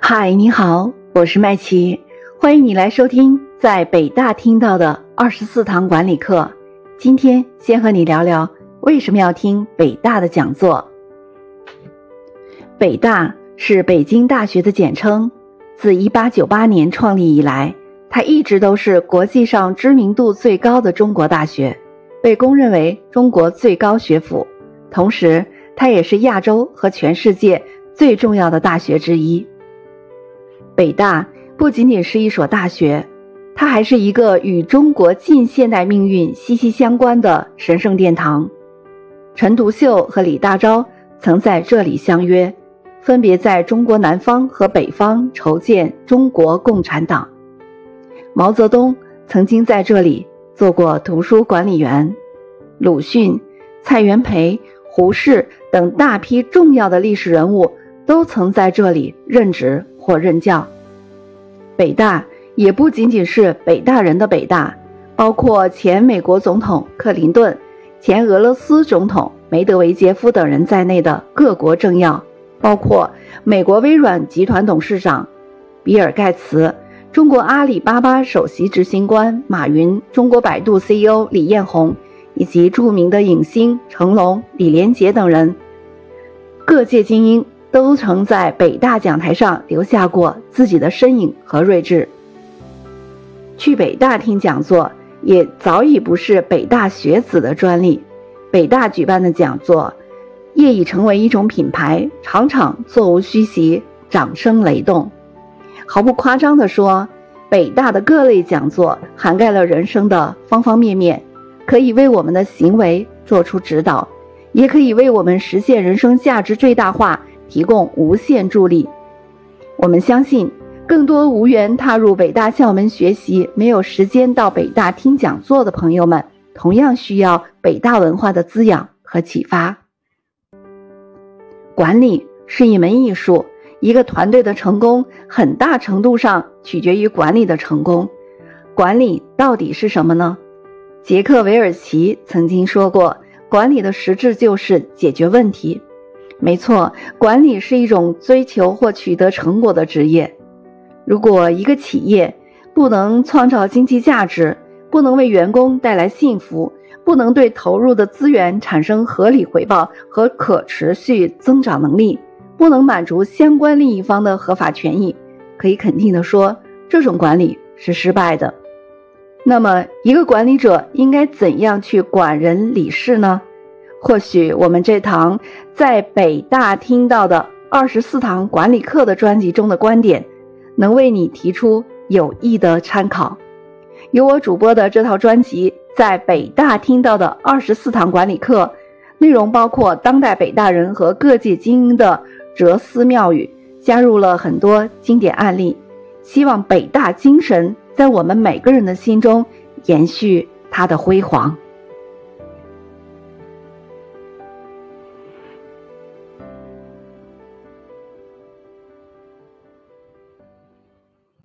嗨，你好，我是麦琪，欢迎你来收听在北大听到的二十四堂管理课。今天先和你聊聊为什么要听北大的讲座。北大是北京大学的简称，自一八九八年创立以来，它一直都是国际上知名度最高的中国大学，被公认为中国最高学府，同时它也是亚洲和全世界最重要的大学之一。北大不仅仅是一所大学，它还是一个与中国近现代命运息息相关的神圣殿堂。陈独秀和李大钊曾在这里相约，分别在中国南方和北方筹建中国共产党。毛泽东曾经在这里做过图书管理员，鲁迅、蔡元培、胡适等大批重要的历史人物都曾在这里任职。或任教，北大也不仅仅是北大人的北大，包括前美国总统克林顿、前俄罗斯总统梅德韦杰夫等人在内的各国政要，包括美国微软集团董事长比尔盖茨、中国阿里巴巴首席执行官马云、中国百度 CEO 李彦宏，以及著名的影星成龙、李连杰等人，各界精英。都曾在北大讲台上留下过自己的身影和睿智。去北大听讲座也早已不是北大学子的专利，北大举办的讲座业已成为一种品牌，场场座无虚席，掌声雷动。毫不夸张地说，北大的各类讲座涵盖了人生的方方面面，可以为我们的行为做出指导，也可以为我们实现人生价值最大化。提供无限助力。我们相信，更多无缘踏入北大校门学习、没有时间到北大听讲座的朋友们，同样需要北大文化的滋养和启发。管理是一门艺术，一个团队的成功很大程度上取决于管理的成功。管理到底是什么呢？杰克韦尔奇曾经说过：“管理的实质就是解决问题。”没错，管理是一种追求或取得成果的职业。如果一个企业不能创造经济价值，不能为员工带来幸福，不能对投入的资源产生合理回报和可持续增长能力，不能满足相关利益方的合法权益，可以肯定的说，这种管理是失败的。那么，一个管理者应该怎样去管人理事呢？或许我们这堂在北大听到的二十四堂管理课的专辑中的观点，能为你提出有益的参考。由我主播的这套专辑在北大听到的二十四堂管理课，内容包括当代北大人和各界精英的哲思妙语，加入了很多经典案例，希望北大精神在我们每个人的心中延续它的辉煌。